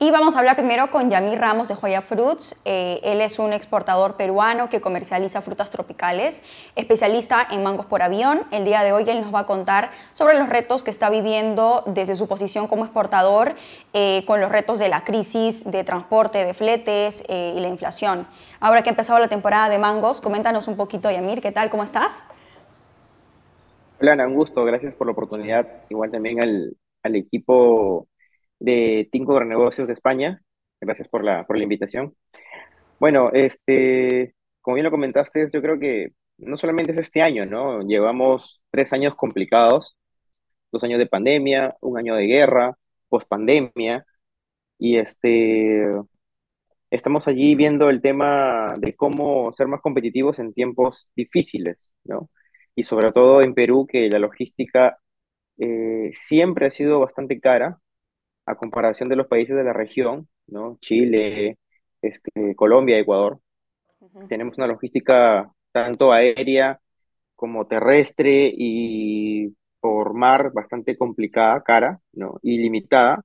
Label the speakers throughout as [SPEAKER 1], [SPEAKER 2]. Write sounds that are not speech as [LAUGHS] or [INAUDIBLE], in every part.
[SPEAKER 1] Y vamos a hablar primero con Yamir Ramos de Joya Fruits. Eh, él es un exportador peruano que comercializa frutas tropicales, especialista en mangos por avión. El día de hoy él nos va a contar sobre los retos que está viviendo desde su posición como exportador eh, con los retos de la crisis de transporte, de fletes eh, y la inflación. Ahora que ha empezado la temporada de mangos, coméntanos un poquito, Yamir, ¿qué tal? ¿Cómo estás?
[SPEAKER 2] Hola, Ana, un gusto. Gracias por la oportunidad. Igual también al, al equipo de Tinco Agronegocios de España. Gracias por la, por la invitación. Bueno, este, como bien lo comentaste, yo creo que no solamente es este año, ¿no? Llevamos tres años complicados, dos años de pandemia, un año de guerra, pospandemia, y este, estamos allí viendo el tema de cómo ser más competitivos en tiempos difíciles, ¿no? Y sobre todo en Perú, que la logística eh, siempre ha sido bastante cara, a comparación de los países de la región, ¿no? Chile, este, Colombia, Ecuador. Tenemos una logística tanto aérea como terrestre y por mar bastante complicada, cara, ¿no? Y limitada.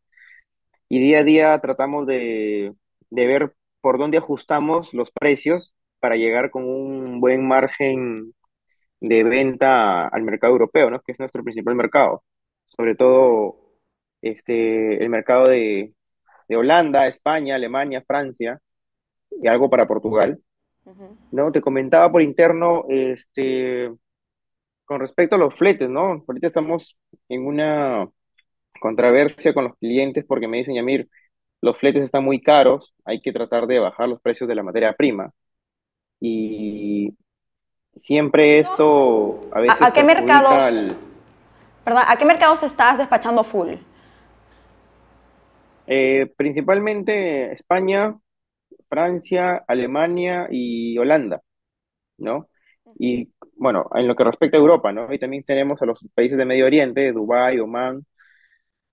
[SPEAKER 2] Y día a día tratamos de, de ver por dónde ajustamos los precios para llegar con un buen margen de venta al mercado europeo, ¿no? Que es nuestro principal mercado. Sobre todo este, el mercado de, Holanda, España, Alemania, Francia y algo para Portugal. ¿no? Te comentaba por interno, este, con respecto a los fletes, ¿no? Ahorita estamos en una controversia con los clientes porque me dicen, Yamir, los fletes están muy caros, hay que tratar de bajar los precios de la materia prima. Y siempre esto
[SPEAKER 1] a veces... ¿A, qué mercados? ¿A qué mercados estás despachando full?
[SPEAKER 2] Eh, principalmente España, Francia, Alemania y Holanda, ¿no? Y bueno, en lo que respecta a Europa, ¿no? Y también tenemos a los países de Medio Oriente, Dubái, Oman,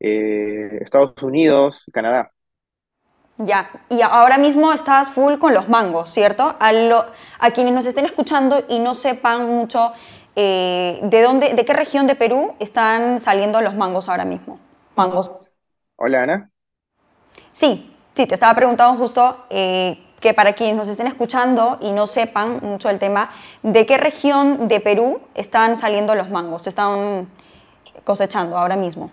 [SPEAKER 2] eh, Estados Unidos, Canadá.
[SPEAKER 1] Ya, y ahora mismo estás full con los mangos, ¿cierto? A, a quienes nos estén escuchando y no sepan mucho eh, de dónde, de qué región de Perú están saliendo los mangos ahora mismo. Mangos.
[SPEAKER 2] Hola, Ana.
[SPEAKER 1] Sí, sí, te estaba preguntando justo eh, que para quienes nos estén escuchando y no sepan mucho del tema, ¿de qué región de Perú están saliendo los mangos? ¿Se están cosechando ahora mismo?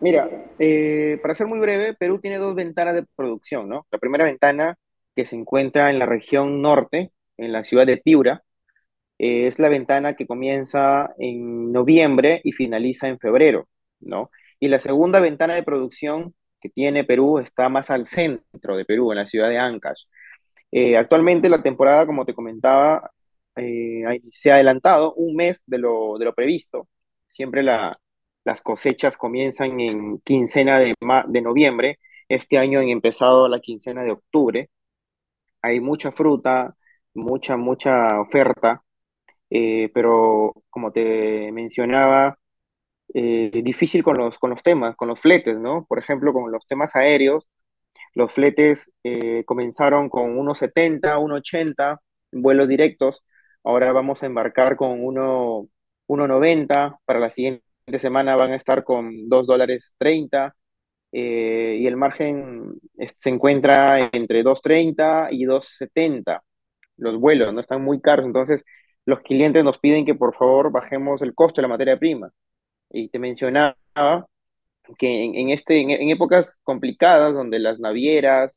[SPEAKER 2] Mira, eh, para ser muy breve, Perú tiene dos ventanas de producción, ¿no? La primera ventana que se encuentra en la región norte, en la ciudad de Piura, eh, es la ventana que comienza en noviembre y finaliza en febrero, ¿no? Y la segunda ventana de producción que tiene Perú está más al centro de Perú, en la ciudad de Ancash. Eh, actualmente la temporada, como te comentaba, eh, se ha adelantado un mes de lo, de lo previsto. Siempre la, las cosechas comienzan en quincena de, de noviembre. Este año han empezado la quincena de octubre. Hay mucha fruta, mucha, mucha oferta, eh, pero como te mencionaba, eh, difícil con los, con los temas, con los fletes, ¿no? Por ejemplo, con los temas aéreos, los fletes eh, comenzaron con 1.70, 1.80 vuelos directos, ahora vamos a embarcar con 1.90, para la siguiente semana van a estar con 2 dólares 30, eh, y el margen se encuentra entre 2.30 y 2.70, los vuelos, ¿no? Están muy caros, entonces los clientes nos piden que por favor bajemos el costo de la materia prima y te mencionaba que en, este, en, épocas complicadas donde las navieras,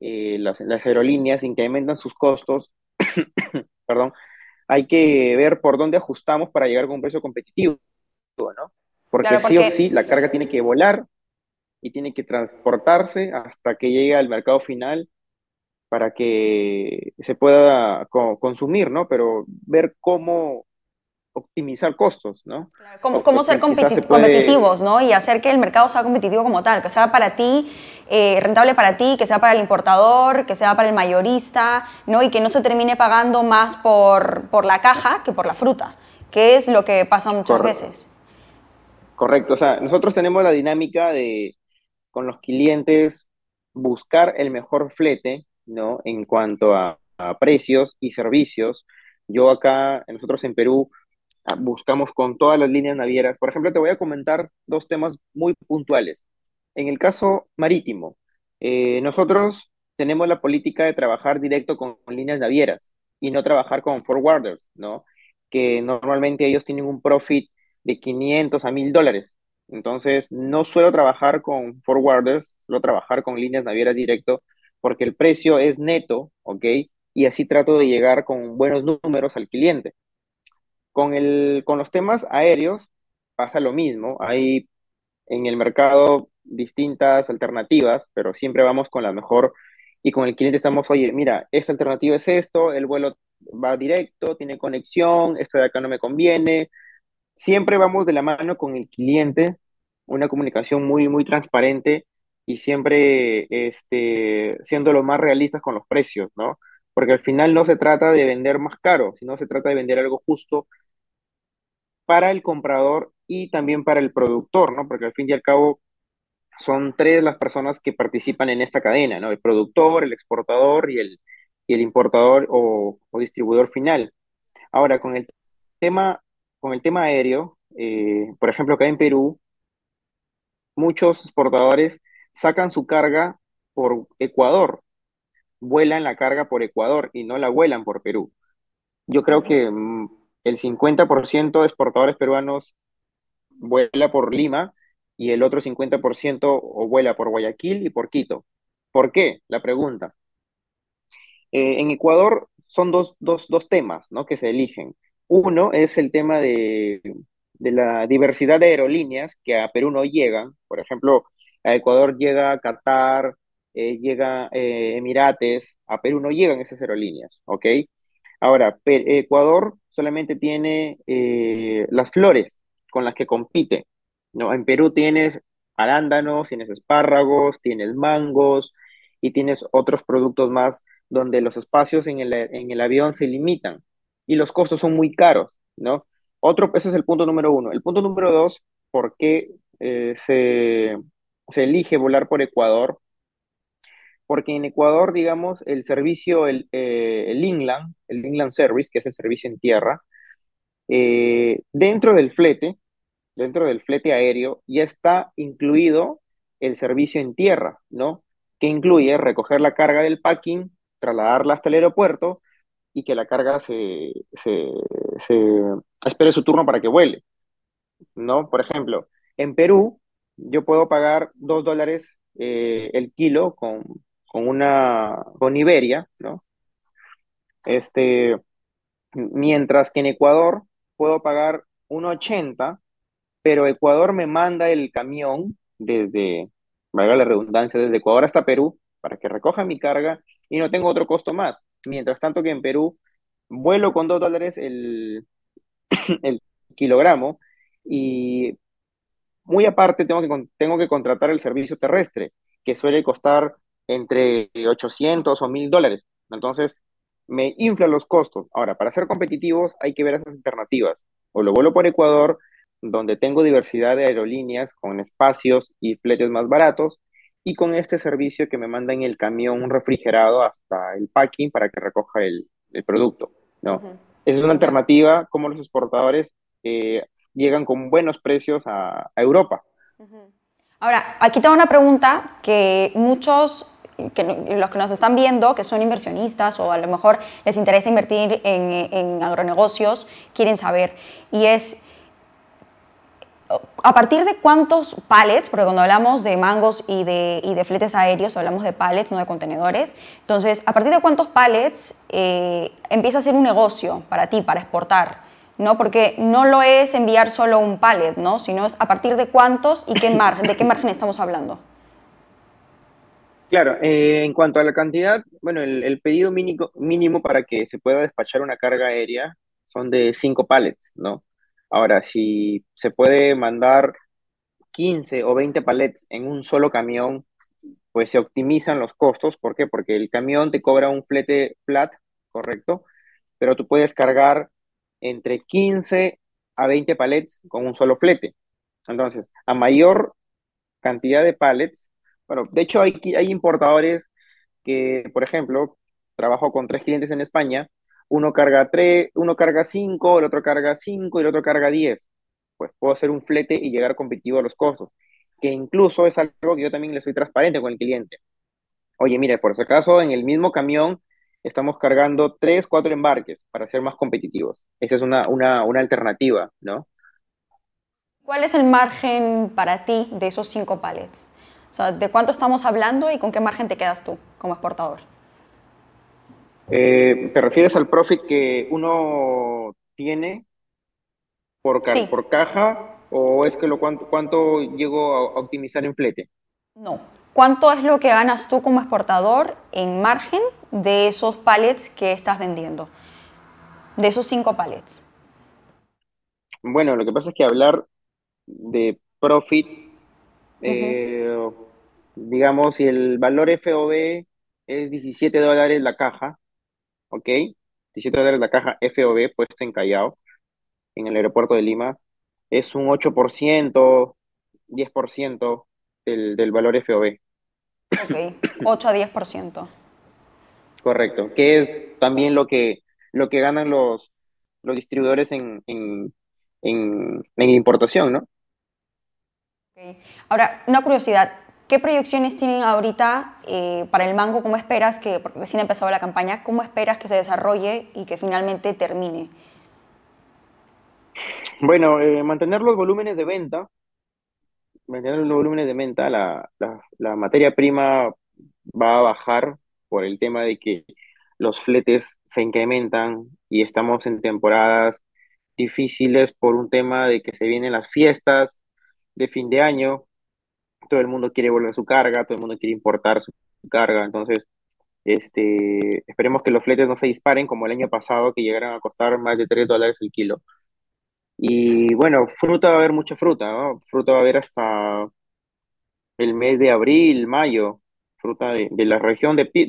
[SPEAKER 2] eh, las, aerolíneas incrementan sus costos, [COUGHS] perdón, hay que ver por dónde ajustamos para llegar con un precio competitivo, ¿no? Porque, sí o sí la carga tiene que volar y tiene que transportarse hasta que llegue al mercado final para que se pueda consumir, ¿no? Pero ver cómo optimizar costos, ¿no?
[SPEAKER 1] Cómo, ser competitivos, ¿no? Y hacer que el mercado sea competitivo como tal, que sea para ti, eh, rentable para ti, que sea para el importador, que sea para el mayorista, ¿no? Y que no se termine pagando más por, por la caja que por la fruta, que es lo que pasa muchas veces.
[SPEAKER 2] Correcto, o sea, nosotros tenemos la dinámica de, con los clientes, buscar el mejor flete, ¿no? En cuanto a, a precios y servicios. Yo acá, nosotros en Perú, buscamos con todas las líneas navieras. Por ejemplo, te voy a comentar dos temas muy puntuales. En el caso marítimo, Eh, nosotros tenemos la política de trabajar directo con, líneas navieras y no trabajar con forwarders, ¿no? Que normalmente ellos tienen un profit de 500 a 1000 dólares. Entonces, no suelo trabajar con forwarders, suelo trabajar con líneas navieras directo porque el precio es neto, ¿ok? Y así trato de llegar con buenos números al cliente. Con el, con los temas aéreos pasa lo mismo. Hay en el mercado distintas alternativas, pero siempre vamos con la mejor y con el cliente estamos, oye, mira, esta alternativa es esto, el vuelo va directo, tiene conexión, esto de acá no me conviene. Siempre vamos de la mano con el cliente, una comunicación muy, muy transparente y siempre este, siendo lo más realistas con los precios, ¿no? Porque al final no se trata de vender más caro, sino se trata de vender algo justo para el comprador y también para el productor, ¿no? Porque al fin y al cabo son tres las personas que participan en esta cadena, ¿no? El productor, el exportador y el, y el importador o, o, distribuidor final. Ahora, con el tema, con el tema aéreo, eh, por ejemplo, acá en Perú, muchos exportadores sacan su carga por Ecuador, vuelan la carga por Ecuador y no la vuelan por Perú. Yo creo que mm, el 50% de exportadores peruanos vuela por Lima y el otro 50% o vuela por Guayaquil y por Quito. ¿Por qué? La pregunta. Eh, en Ecuador son dos, dos, dos, temas ¿no? que se eligen. Uno es el tema de, de, la diversidad de aerolíneas que a Perú no llegan. Por ejemplo, a Ecuador llega Qatar, eh, llega eh, Emirates, a Perú no llegan esas aerolíneas, ¿ok? Ahora, Ecuador solamente tiene eh, las flores con las que compite, ¿no? En Perú tienes arándanos, tienes espárragos, tienes mangos y tienes otros productos más donde los espacios en el, en el avión se limitan y los costos son muy caros, ¿no? Otro, ese es el punto número uno. El punto número dos, ¿por qué eh, se, se elige volar por Ecuador? Porque en Ecuador, digamos, el servicio, el, eh, el Inland, el Inland Service, que es el servicio en tierra, eh, dentro del flete, dentro del flete aéreo, ya está incluido el servicio en tierra, ¿no? Que incluye recoger la carga del packing, trasladarla hasta el aeropuerto y que la carga se, se, se espere su turno para que vuele, ¿no? Por ejemplo, en Perú, yo puedo pagar dos dólares eh, el kilo con, con una, con Iberia, ¿no? Este, mientras que en Ecuador puedo pagar 1.80, pero Ecuador me manda el camión desde, valga la redundancia, desde Ecuador hasta Perú para que recoja mi carga y no tengo otro costo más. Mientras tanto que en Perú vuelo con 2 dólares el, [COUGHS] el kilogramo y muy aparte tengo que, tengo que contratar el servicio terrestre, que suele costar entre 800 o 1000 dólares. Entonces, me infla los costos. Ahora, para ser competitivos hay que ver esas alternativas. O lo vuelo por Ecuador, donde tengo diversidad de aerolíneas con espacios y fletes más baratos, y con este servicio que me manda en el camión refrigerado hasta el packing para que recoja el, el producto. ¿no? Esa es una alternativa como los exportadores eh, llegan con buenos precios a, a Europa.
[SPEAKER 1] Ahora, aquí tengo una pregunta que muchos que los que nos están viendo, que son inversionistas o a lo mejor les interesa invertir en, en agronegocios, quieren saber. Y es, ¿a partir de cuántos pallets? Porque cuando hablamos de mangos y de, y de fletes aéreos, hablamos de pallets, no de contenedores. Entonces, ¿a partir de cuántos pallets eh, empieza a ser un negocio para ti, para exportar? ¿no? Porque no lo es enviar solo un pallet, ¿no? Sino es a partir de cuántos y qué margen, de qué margen estamos hablando.
[SPEAKER 2] Claro, eh, en cuanto a la cantidad, bueno, el, pedido mínimo, mínimo para que se pueda despachar una carga aérea son de 5 pallets, ¿no? Ahora, si se puede mandar 15 o 20 pallets en un solo camión, pues se optimizan los costos. ¿Por qué? Porque el camión te cobra un flete flat, ¿correcto? Pero tú puedes cargar entre 15 a 20 pallets con un solo flete. Entonces, a mayor cantidad de pallets, bueno, de hecho hay, hay importadores que, por ejemplo, trabajo con tres clientes en España, uno carga tres, uno carga cinco, el otro carga cinco y el otro carga diez. Pues puedo hacer un flete y llegar competitivo a los costos, que incluso es algo que yo también le soy transparente con el cliente. Oye, mire, por si acaso, en el mismo camión estamos cargando tres, cuatro embarques para ser más competitivos. Esa es una, una, una alternativa, ¿no?
[SPEAKER 1] ¿Cuál es el margen para ti de esos cinco pallets? O sea, ¿de cuánto estamos hablando y con qué margen te quedas tú como exportador?
[SPEAKER 2] Eh, ¿Te refieres al profit que uno tiene por,
[SPEAKER 1] Sí,
[SPEAKER 2] por caja o es que lo cuánto, cuánto llego a, optimizar en flete?
[SPEAKER 1] no. ¿Cuánto es lo que ganas tú como exportador en margen de esos pallets que estás vendiendo? De esos cinco pallets.
[SPEAKER 2] Bueno, lo que pasa es que hablar de profit, eh, digamos, si el valor FOB es 17 dólares la caja, ¿ok? 17 dólares la caja FOB puesto en Callao, en el aeropuerto de Lima, es un 8%, 10% del, del valor FOB,
[SPEAKER 1] Ok, 8 a 10%.
[SPEAKER 2] correcto, que es también lo que, lo que ganan los, los distribuidores en, en, en, en importación, ¿no?
[SPEAKER 1] Ahora, una curiosidad, ¿qué proyecciones tienen ahorita eh, para el mango? ¿Cómo esperas que, recién ha empezado la campaña, cómo esperas que se desarrolle y que finalmente termine?
[SPEAKER 2] Bueno, eh, mantener los volúmenes de venta, mantener los volúmenes de venta, la, la, la materia prima va a bajar por el tema de que los fletes se incrementan y estamos en temporadas difíciles por un tema de que se vienen las fiestas de fin de año, todo el mundo quiere volver su carga, todo el mundo quiere importar su carga, entonces este, esperemos que los fletes no se disparen como el año pasado, que llegaran a costar más de 3 dólares el kilo. Y bueno, fruta va a haber mucha fruta, ¿no? Fruta va a haber hasta el mes de abril, mayo, fruta de, de la región de, de,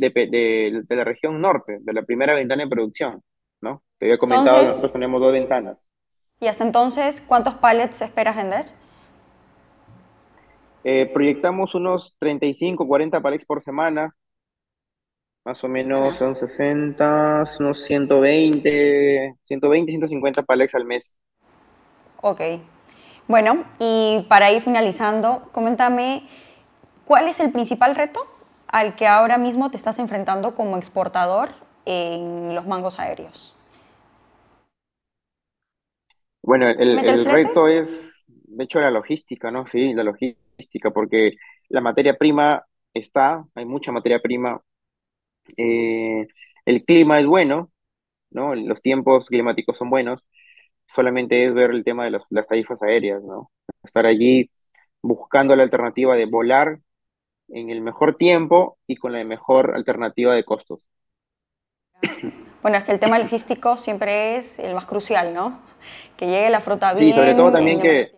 [SPEAKER 2] de- la región norte, de la primera ventana de producción, ¿no? Te había comentado
[SPEAKER 1] Entonces,
[SPEAKER 2] nosotros tenemos dos ventanas.
[SPEAKER 1] y hasta entonces, ¿cuántos pallets esperas vender?
[SPEAKER 2] Eh, proyectamos unos 35, 40 pallets por semana, más o menos son 60, unos 120, 120, 150 pallets al mes.
[SPEAKER 1] ok. Bueno, y para ir finalizando, coméntame, ¿cuál es el principal reto al que ahora mismo te estás enfrentando como exportador en los mangos aéreos?
[SPEAKER 2] Bueno, el,
[SPEAKER 1] ¿Mete el
[SPEAKER 2] reto es, de hecho, la logística, ¿no? Sí, la logística, porque la materia prima está, hay mucha materia prima, eh, el clima es bueno, ¿no? Los tiempos climáticos son buenos, solamente es ver el tema de los- las tarifas aéreas, ¿no? Estar allí buscando la alternativa de volar en el mejor tiempo y con la mejor alternativa de costos. [COUGHS]
[SPEAKER 1] Bueno, es que el tema logístico siempre es el más crucial, ¿no? Que llegue la fruta
[SPEAKER 2] Sí, sobre todo
[SPEAKER 1] bien,
[SPEAKER 2] también que.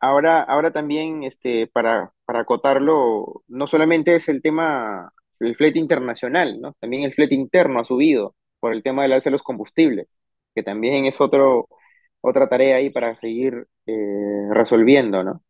[SPEAKER 2] Ahora, ahora también, este, para, para acotarlo, no solamente es el tema del flete internacional, ¿no? También el flete interno ha subido por el tema del alza de los combustibles, que también es otro, otra tarea ahí para seguir eh, resolviendo, ¿no?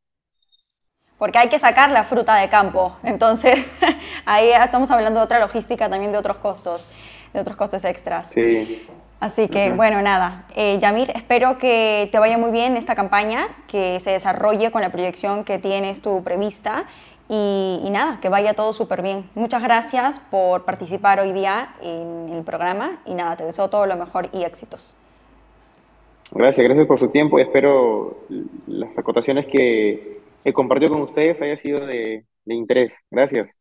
[SPEAKER 1] Porque hay que sacar la fruta de campo. Entonces, [LAUGHS] ahí estamos hablando de otra logística, también de otros costos, de otros costes extras.
[SPEAKER 2] Sí.
[SPEAKER 1] Así que, bueno, nada. Eh, Yamir, espero que te vaya muy bien esta campaña, que se desarrolle con la proyección que tienes tú prevista y, y nada, que vaya todo súper bien. Muchas gracias por participar hoy día en el programa y nada, te deseo todo lo mejor y éxitos.
[SPEAKER 2] Gracias, gracias por su tiempo y espero las acotaciones que he compartido con ustedes haya sido de, de interés. Gracias.